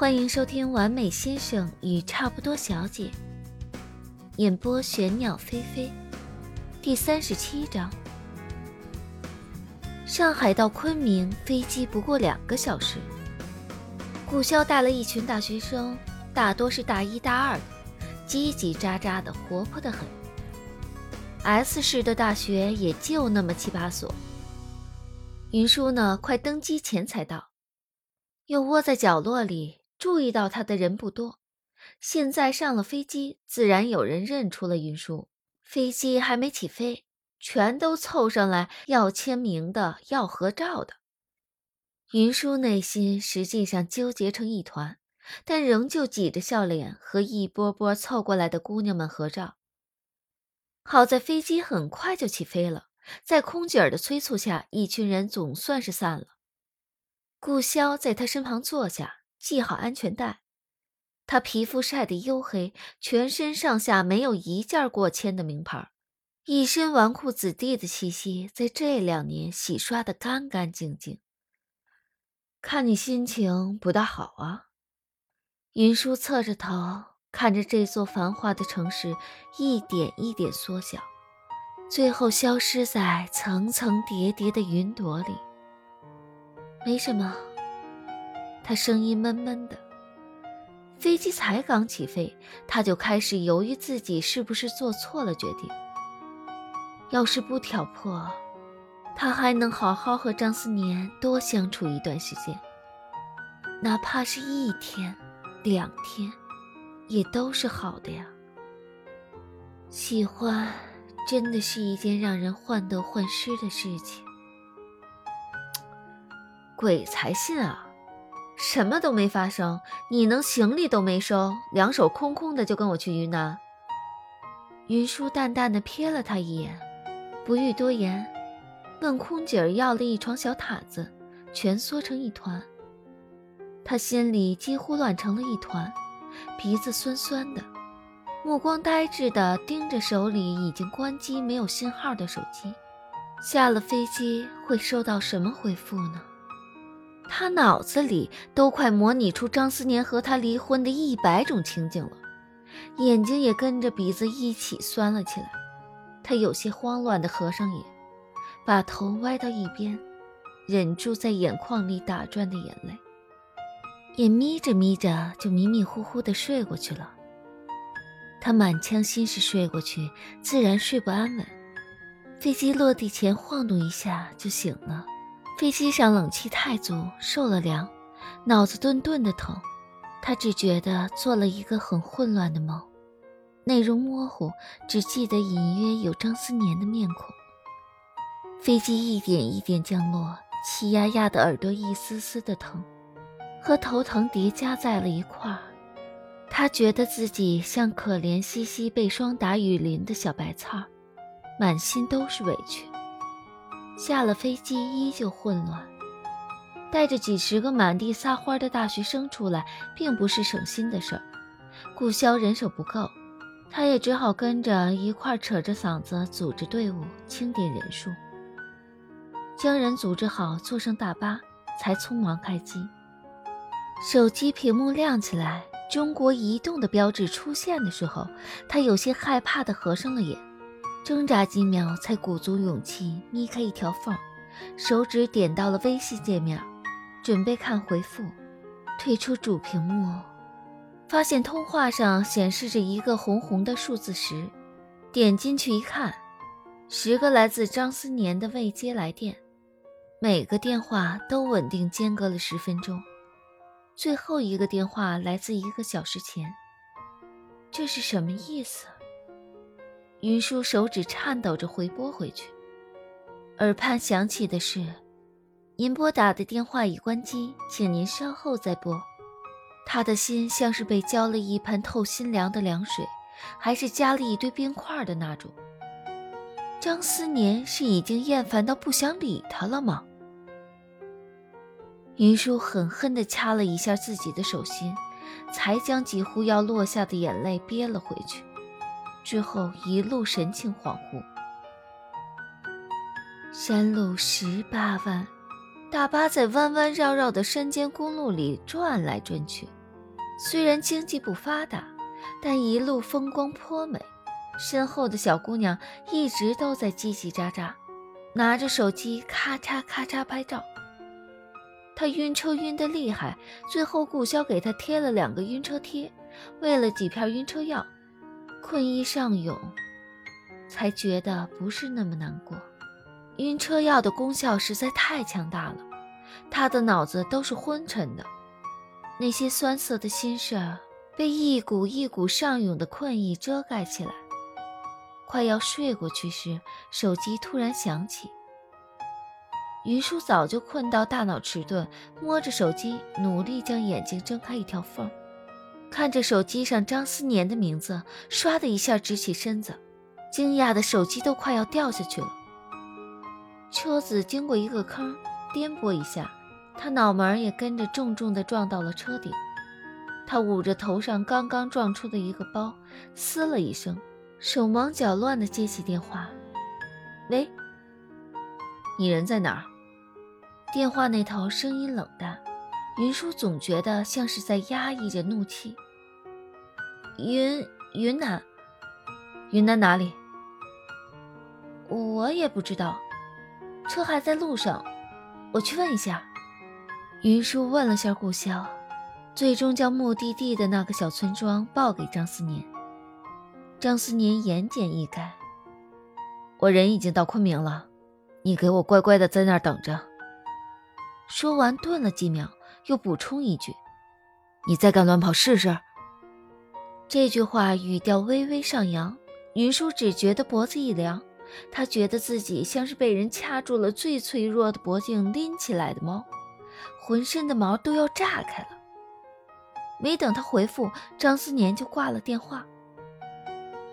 欢迎收听《完美先生与差不多小姐》，演播玄鸟飞飞，第三十七章。上海到昆明飞机不过两个小时。顾潇带了一群大学生，大多是大一、大二的，叽叽喳喳的，活泼的很。S 市的大学也就那么七八所。云舒呢，快登机前才到，又窝在角落里。注意到他的人不多，现在上了飞机，自然有人认出了云舒。飞机还没起飞，全都凑上来要签名的，要合照的。云舒内心实际上纠结成一团，但仍旧挤着笑脸和一波波凑过来的姑娘们合照。好在飞机很快就起飞了，在空姐的催促下，一群人总算是散了。顾潇在他身旁坐下。系好安全带，他皮肤晒得黝黑，全身上下没有一件过千的名牌，一身纨绔子弟的气息，在这两年洗刷得干干净净。看你心情不大好啊。云舒侧着头看着这座繁华的城市一点一点缩小，最后消失在层层叠叠的云朵里。没什么。他声音闷闷的。飞机才刚起飞，他就开始犹豫自己是不是做错了决定。要是不挑破，他还能好好和张思年多相处一段时间，哪怕是一天、两天，也都是好的呀。喜欢真的是一件让人患得患失的事情。鬼才信啊！什么都没发生，你能行李都没收，两手空空的就跟我去云南？云舒淡淡的瞥了他一眼，不欲多言，问空姐儿要了一床小毯子，蜷缩成一团。他心里几乎乱成了一团，鼻子酸酸的，目光呆滞的盯着手里已经关机、没有信号的手机。下了飞机会收到什么回复呢？他脑子里都快模拟出张思年和他离婚的一百种情景了，眼睛也跟着鼻子一起酸了起来。他有些慌乱地合上眼，把头歪到一边，忍住在眼眶里打转的眼泪。眼眯着眯着就迷迷糊糊地睡过去了。他满腔心事睡过去，自然睡不安稳。飞机落地前晃动一下就醒了。飞机上冷气太足，受了凉，脑子顿顿的疼。他只觉得做了一个很混乱的梦，内容模糊，只记得隐约有张思年的面孔。飞机一点一点降落，气压压的耳朵一丝丝的疼，和头疼叠加在了一块儿。他觉得自己像可怜兮兮被霜打雨淋的小白菜，满心都是委屈。下了飞机依旧混乱，带着几十个满地撒欢的大学生出来，并不是省心的事儿。顾潇人手不够，他也只好跟着一块扯着嗓子组织队伍，清点人数。将人组织好，坐上大巴，才匆忙开机。手机屏幕亮起来，中国移动的标志出现的时候，他有些害怕地合上了眼。挣扎几秒，才鼓足勇气眯开一条缝，手指点到了微信界面，准备看回复。退出主屏幕，发现通话上显示着一个红红的数字十，点进去一看，十个来自张思年的未接来电，每个电话都稳定间隔了十分钟，最后一个电话来自一个小时前，这是什么意思？云舒手指颤抖着回拨回去，耳畔响起的是：“您拨打的电话已关机，请您稍后再拨。”他的心像是被浇了一盆透心凉的凉水，还是加了一堆冰块的那种。张思年是已经厌烦到不想理他了吗？云舒狠狠地掐了一下自己的手心，才将几乎要落下的眼泪憋了回去。之后一路神情恍惚，山路十八弯，大巴在弯弯绕绕的山间公路里转来转去，虽然经济不发达，但一路风光颇美。身后的小姑娘一直都在叽叽喳喳，拿着手机咔嚓咔嚓拍照。他晕车晕得厉害，最后顾潇给他贴了两个晕车贴，喂了几片晕车药，困意上涌，才觉得不是那么难过。晕车药的功效实在太强大了，他的脑子都是昏沉的，那些酸涩的心事被一股一股上涌的困意遮盖起来。快要睡过去时，手机突然响起。云舒早就困到大脑迟钝，摸着手机，努力将眼睛睁开一条缝，看着手机上张思年的名字，唰的一下直起身子，惊讶的手机都快要掉下去了。车子经过一个坑，颠簸一下，他脑门也跟着重重的撞到了车顶。他捂着头上刚刚撞出的一个包，嘶了一声。手忙脚乱的接起电话，喂，你人在哪儿？电话那头声音冷淡，云舒总觉得像是在压抑着怒气。云云南，云南哪里？我也不知道，车还在路上，我去问一下。云舒问了下顾潇，最终将目的地的那个小村庄报给张思年。张思年言简意赅：“我人已经到昆明了，你给我乖乖的在那儿等着。”说完，顿了几秒，又补充一句：“你再敢乱跑试试。”这句话语调微微上扬，云舒只觉得脖子一凉，他觉得自己像是被人掐住了最脆弱的脖颈拎起来的猫，浑身的毛都要炸开了。没等他回复，张思年就挂了电话。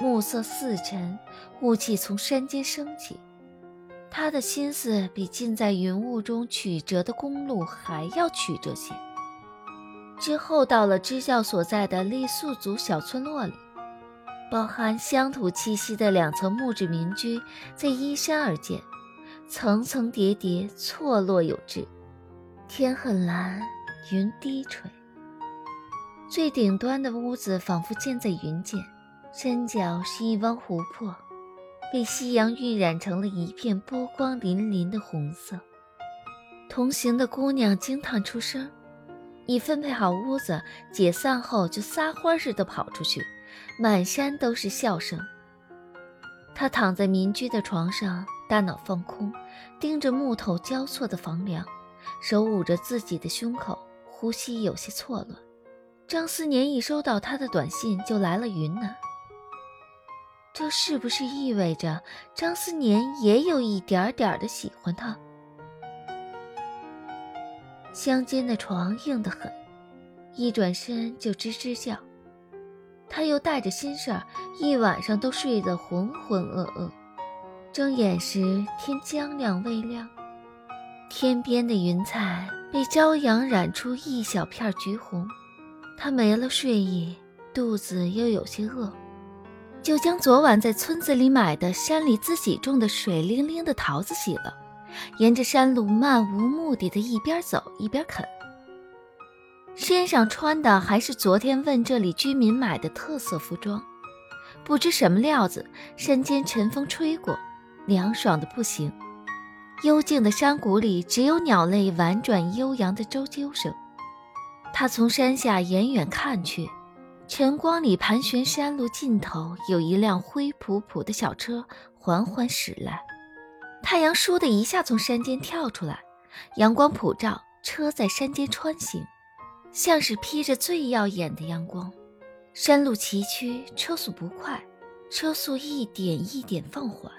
暮色四沉，雾气从山间升起，他的心思比浸在云雾中曲折的公路还要曲折些。之后到了支教所在的傈僳族小村落里，饱含乡土气息的两层木质民居在依山而建，层层叠叠，错落有致。天很蓝，云低垂，最顶端的屋子仿佛建在云间。山脚是一汪湖泊，被夕阳晕染成了一片波光粼粼的红色。同行的姑娘惊叹出声，已分配好屋子，解散后就撒欢似的跑出去，满山都是笑声。她躺在民居的床上，大脑放空，盯着木头交错的房梁，手捂着自己的胸口，呼吸有些错乱。张思年一收到他的短信，就来了云南。这是不是意味着张思年也有一点点的喜欢他？乡间的床硬得很，一转身就吱吱叫。他又带着心事儿，一晚上都睡得浑浑噩噩。睁眼时，天将亮未亮，天边的云彩被朝阳染出一小片橘红。他没了睡意，肚子又有些饿。就将昨晚在村子里买的山里自己种的水灵灵的桃子洗了，沿着山路漫无目的的一边走一边啃。身上穿的还是昨天问这里居民买的特色服装，不知什么料子，山间晨风吹过，凉爽的不行。幽静的山谷里只有鸟类婉转悠扬的啾啾声。他从山下远远看去。晨光里盘旋，山路尽头有一辆灰扑扑的小车缓缓驶来。太阳倏的一下从山间跳出来，阳光普照，车在山间穿行，像是披着最耀眼的阳光。山路崎岖，车速不快，车速一点一点放缓。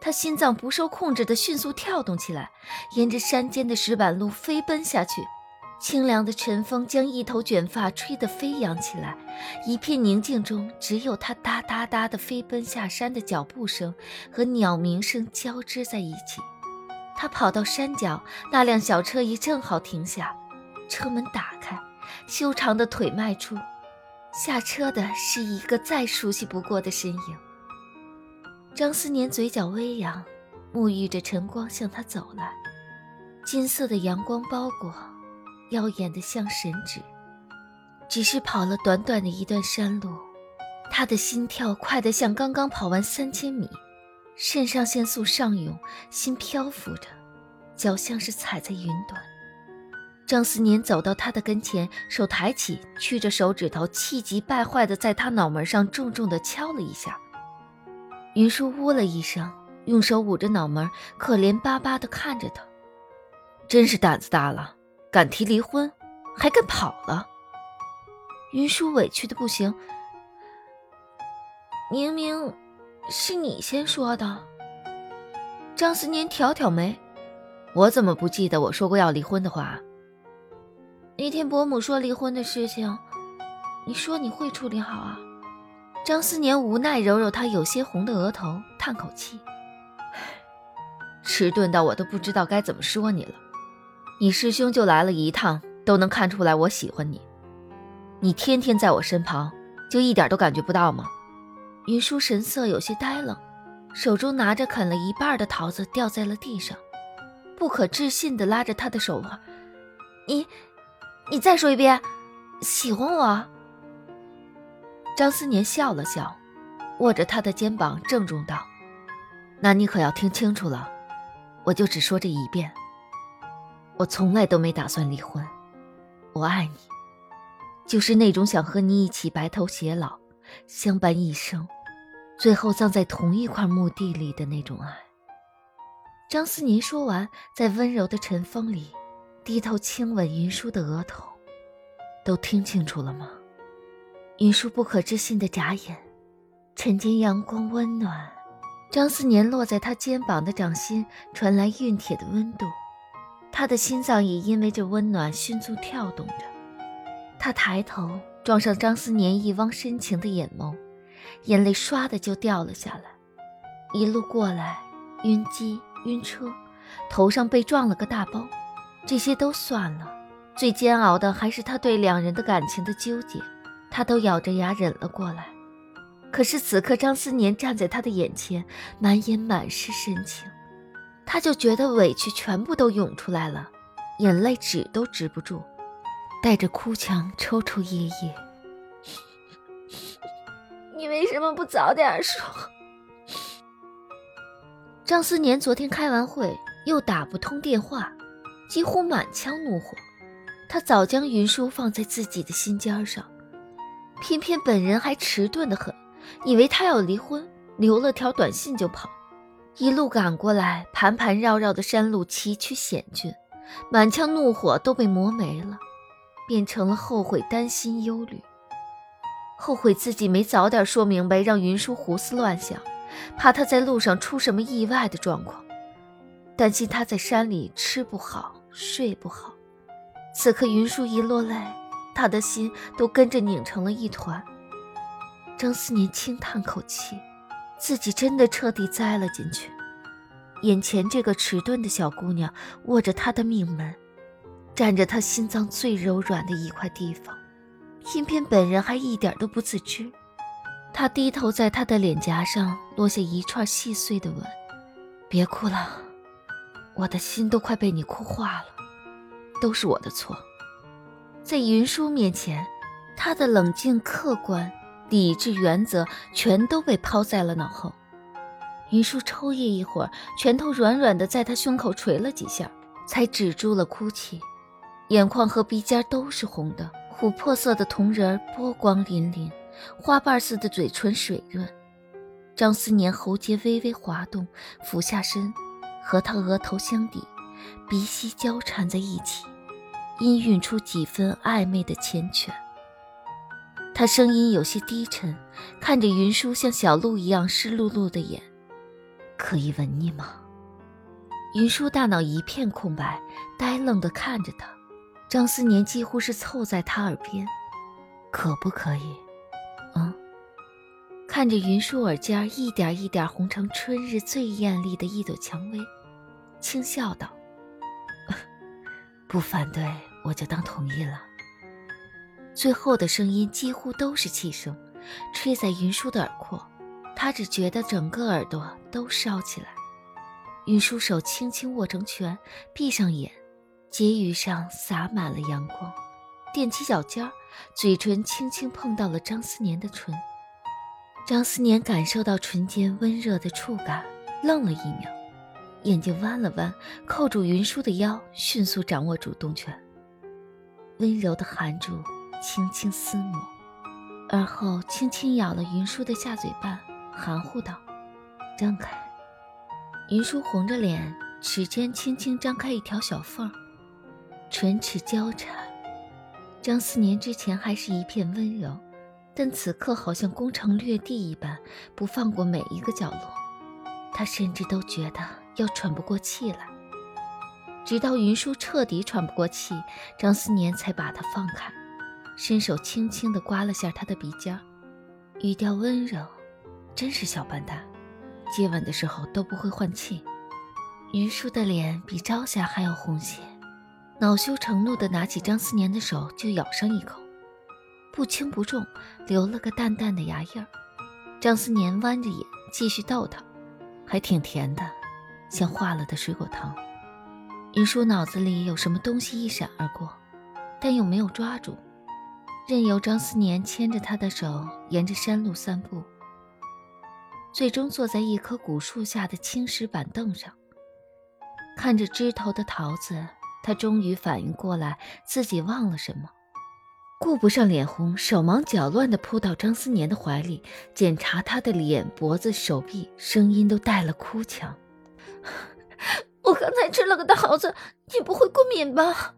他心脏不受控制的迅速跳动起来，沿着山间的石板路飞奔下去。清凉的晨风将一头卷发吹得飞扬起来，一片宁静中，只有他哒哒哒的飞奔下山的脚步声和鸟鸣声交织在一起。他跑到山脚，那辆小车已正好停下，车门打开，修长的腿迈出，下车的是一个再熟悉不过的身影。张思年嘴角微扬，沐浴着晨光向他走来，金色的阳光包裹。耀眼的像神指，只是跑了短短的一段山路，他的心跳快得像刚刚跑完三千米，肾上腺素上涌，心漂浮着，脚像是踩在云端。张思年走到他的跟前，手抬起，屈着手指头，气急败坏地在他脑门上重重地敲了一下。云舒呜了一声，用手捂着脑门，可怜巴巴地看着他。真是胆子大了，敢提离婚，还敢跑了。云舒委屈的不行。明明是你先说的。张思年挑挑眉，我怎么不记得我说过要离婚的话？那天伯母说离婚的事情，你说你会处理好啊？张思年无奈揉揉他有些红的额头，叹口气：“ 迟钝到我都不知道该怎么说你了。你师兄就来了一趟，都能看出来我喜欢你。你天天在我身旁，就一点都感觉不到吗？”云舒神色有些呆愣，手中拿着啃了一半的桃子掉在了地上，不可置信地拉着他的手腕：“你，你再说一遍，喜欢我？”张思年笑了笑，握着他的肩膀，郑重道：“那你可要听清楚了，我就只说这一遍。我从来都没打算离婚，我爱你，就是那种想和你一起白头偕老，相伴一生，最后葬在同一块墓地里的那种爱。”张思年说完，在温柔的晨风里，低头亲吻云舒的额头。都听清楚了吗？云舒不可置信的眨眼，晨间阳光温暖，张思年落在他肩膀的掌心传来熨帖的温度，他的心脏也因为这温暖迅速跳动着。他抬头撞上张思年一汪深情的眼眸，眼泪唰的就掉了下来。一路过来，晕机晕车，头上被撞了个大包，这些都算了，最煎熬的还是他对两人的感情的纠结。他都咬着牙忍了过来，可是此刻张思年站在他的眼前，满眼满是深情，他就觉得委屈全部都涌出来了，眼泪止都止不住，带着哭腔抽抽噎噎。你为什么不早点说？张思年昨天开完会又打不通电话，几乎满腔怒火，他早将云舒放在自己的心尖上。偏偏本人还迟钝得很，以为他要离婚，留了条短信就跑，一路赶过来，盘盘绕绕的山路崎岖险峻，满腔怒火都被磨没了，变成了后悔、担心、忧虑，后悔自己没早点说明白，让云舒胡思乱想，怕他在路上出什么意外的状况，担心他在山里吃不好、睡不好。此刻云舒一落泪。他的心都跟着拧成了一团。张思年轻叹口气，自己真的彻底栽了进去。眼前这个迟钝的小姑娘握着他的命门，占着他心脏最柔软的一块地方，偏偏本人还一点都不自知。他低头在她的脸颊上落下一串细碎的吻。别哭了，我的心都快被你哭化了，都是我的错。在云舒面前，他的冷静、客观、理智、原则全都被抛在了脑后。云舒抽噎一会儿，拳头软软的在他胸口捶了几下，才止住了哭泣，眼眶和鼻尖都是红的，琥珀色的瞳仁波光粼粼，花瓣似的嘴唇水润。张思年喉结微微滑动，俯下身，和他额头相抵，鼻息交缠在一起。氤氲出几分暧昧的缱绻。他声音有些低沉，看着云舒像小鹿一样湿漉漉的眼，可以吻你吗？云舒大脑一片空白，呆愣地看着他。张思年几乎是凑在他耳边，可不可以？嗯。看着云舒耳尖一点一点红成春日最艳丽的一朵蔷薇，轻笑道：“ 不反对。”我就当同意了。最后的声音几乎都是气声，吹在云舒的耳廓，他只觉得整个耳朵都烧起来。云舒手轻轻握成拳，闭上眼，睫羽上洒满了阳光，踮起脚尖儿，嘴唇轻轻碰到了张思年的唇。张思年感受到唇间温热的触感，愣了一秒，眼睛弯了弯，扣住云舒的腰，迅速掌握主动权，温柔的含住，轻轻撕磨，而后轻轻咬了云舒的下嘴巴，含糊道：“张开。”云舒红着脸，齿间轻轻张开一条小缝，唇齿交缠。张思年之前还是一片温柔，但此刻好像攻城略地一般，不放过每一个角落。他甚至都觉得要喘不过气来。直到云舒彻底喘不过气，张思年才把他放开，伸手轻轻地刮了下他的鼻尖，语调温柔：“真是小笨蛋。”接吻的时候都不会换气，云舒的脸比朝霞还要红些，恼羞成怒地拿起张思年的手就咬上一口，不轻不重，留了个淡淡的牙印儿。张思年弯着眼继续逗他，还挺甜的，像化了的水果糖。云舒脑子里有什么东西一闪而过，但又没有抓住，任由张思年牵着他的手沿着山路散步。最终坐在一棵古树下的青石板凳上，看着枝头的桃子，他终于反应过来自己忘了什么，顾不上脸红，手忙脚乱地扑到张思年的怀里，检查他的脸、脖子、手臂，声音都带了哭腔：“ 我刚才吃了个桃子，你不会过敏吧？”